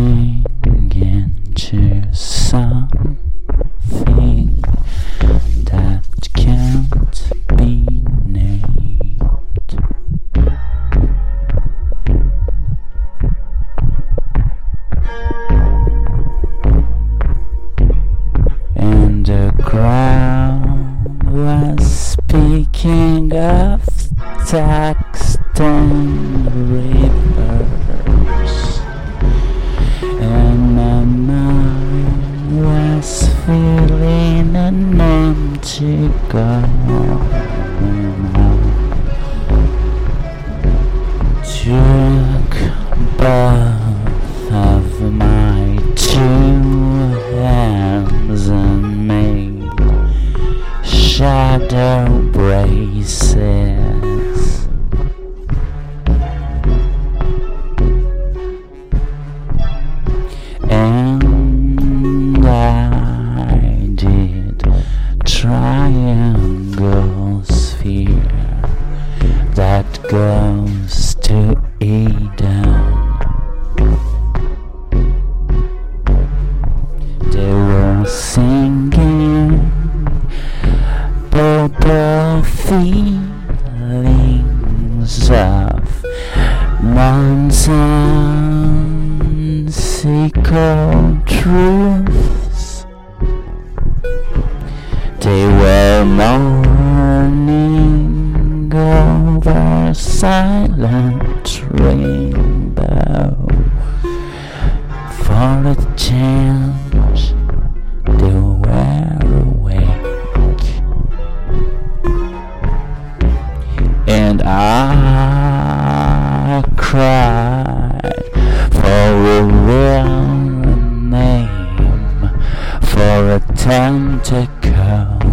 Into something that can't be named. And the crowd was speaking of Saxton River. Garden. Took both of my two hands and made shadow braces. Silent rainbow for a chance to were awake, and I cried for a real name for a tentacle.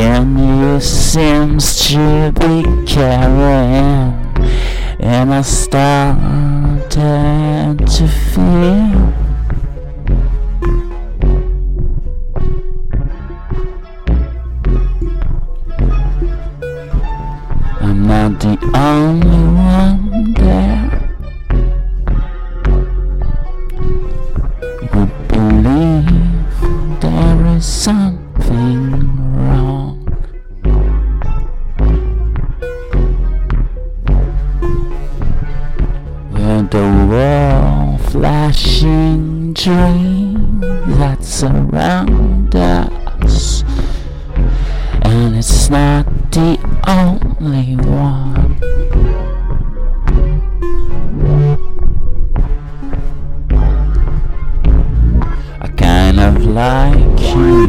And you seems to be carrying And I started to feel. I'm not the only one flashing dream that surround us, and it's not the only one. I kind of like you.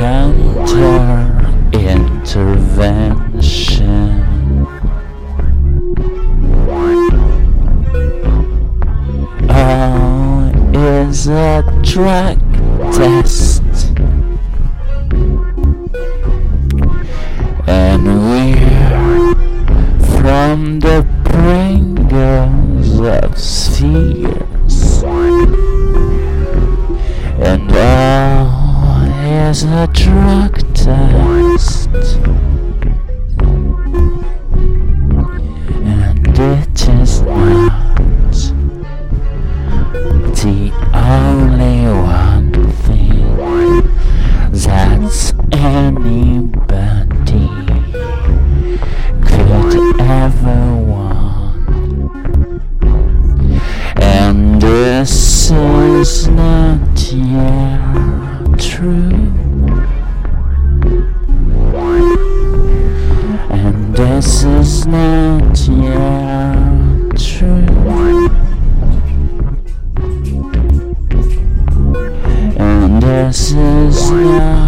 Counter intervention. Oh, is a drug test. And we're from the bringers of spheres. And all as a drug test. And it is not the only one thing That's anybody could ever want. And this is not yet Jesus.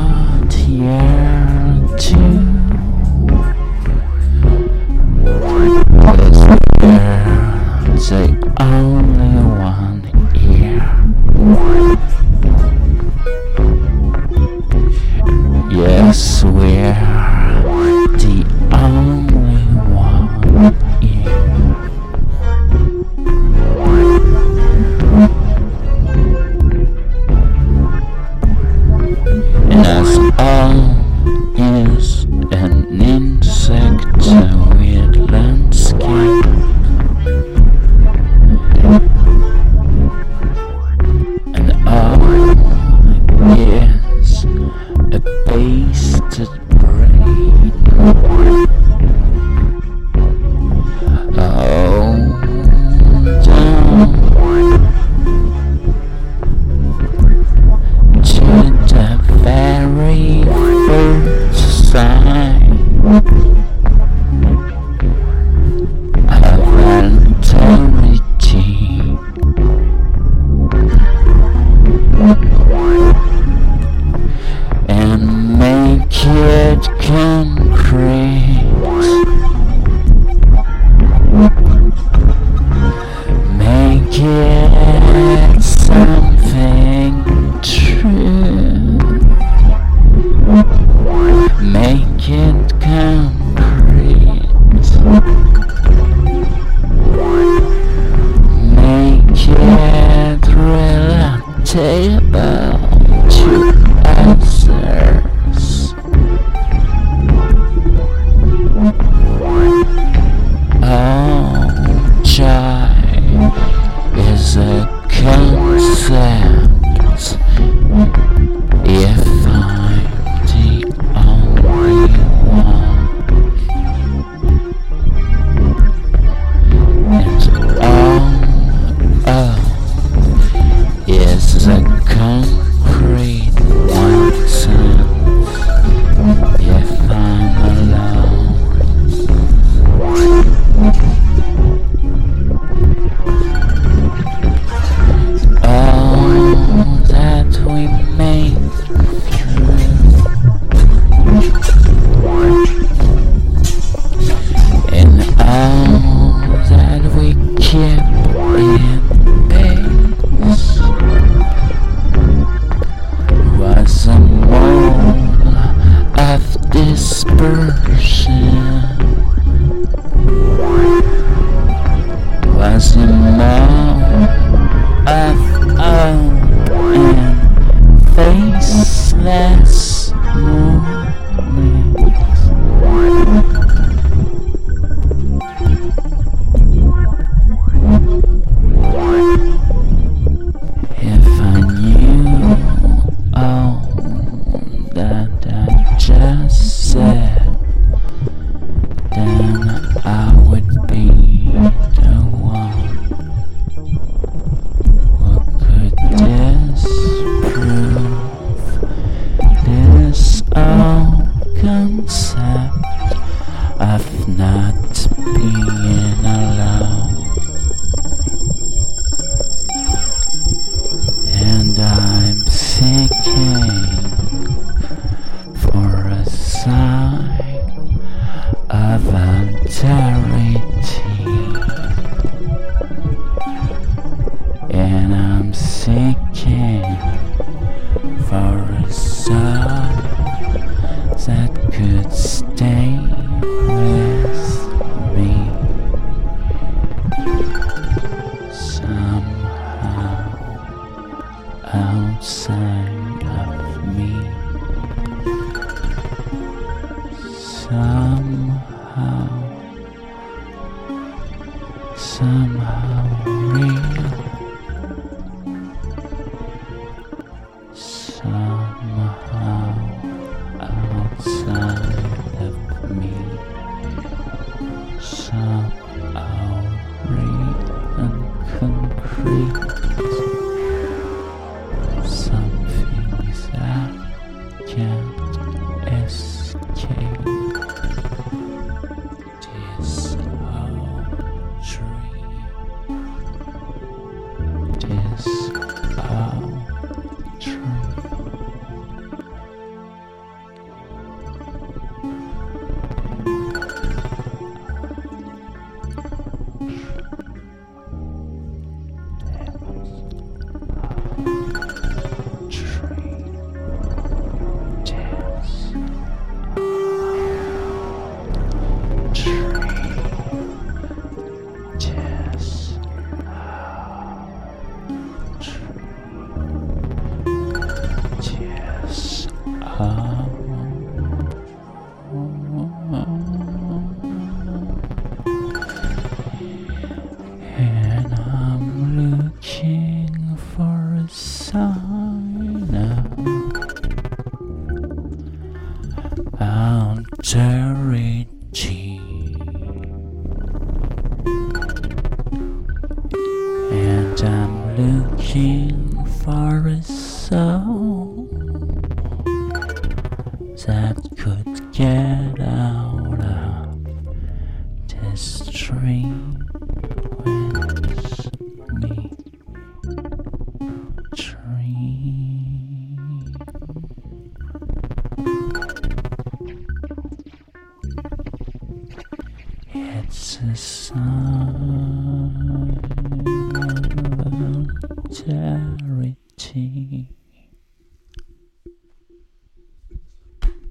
just say somehow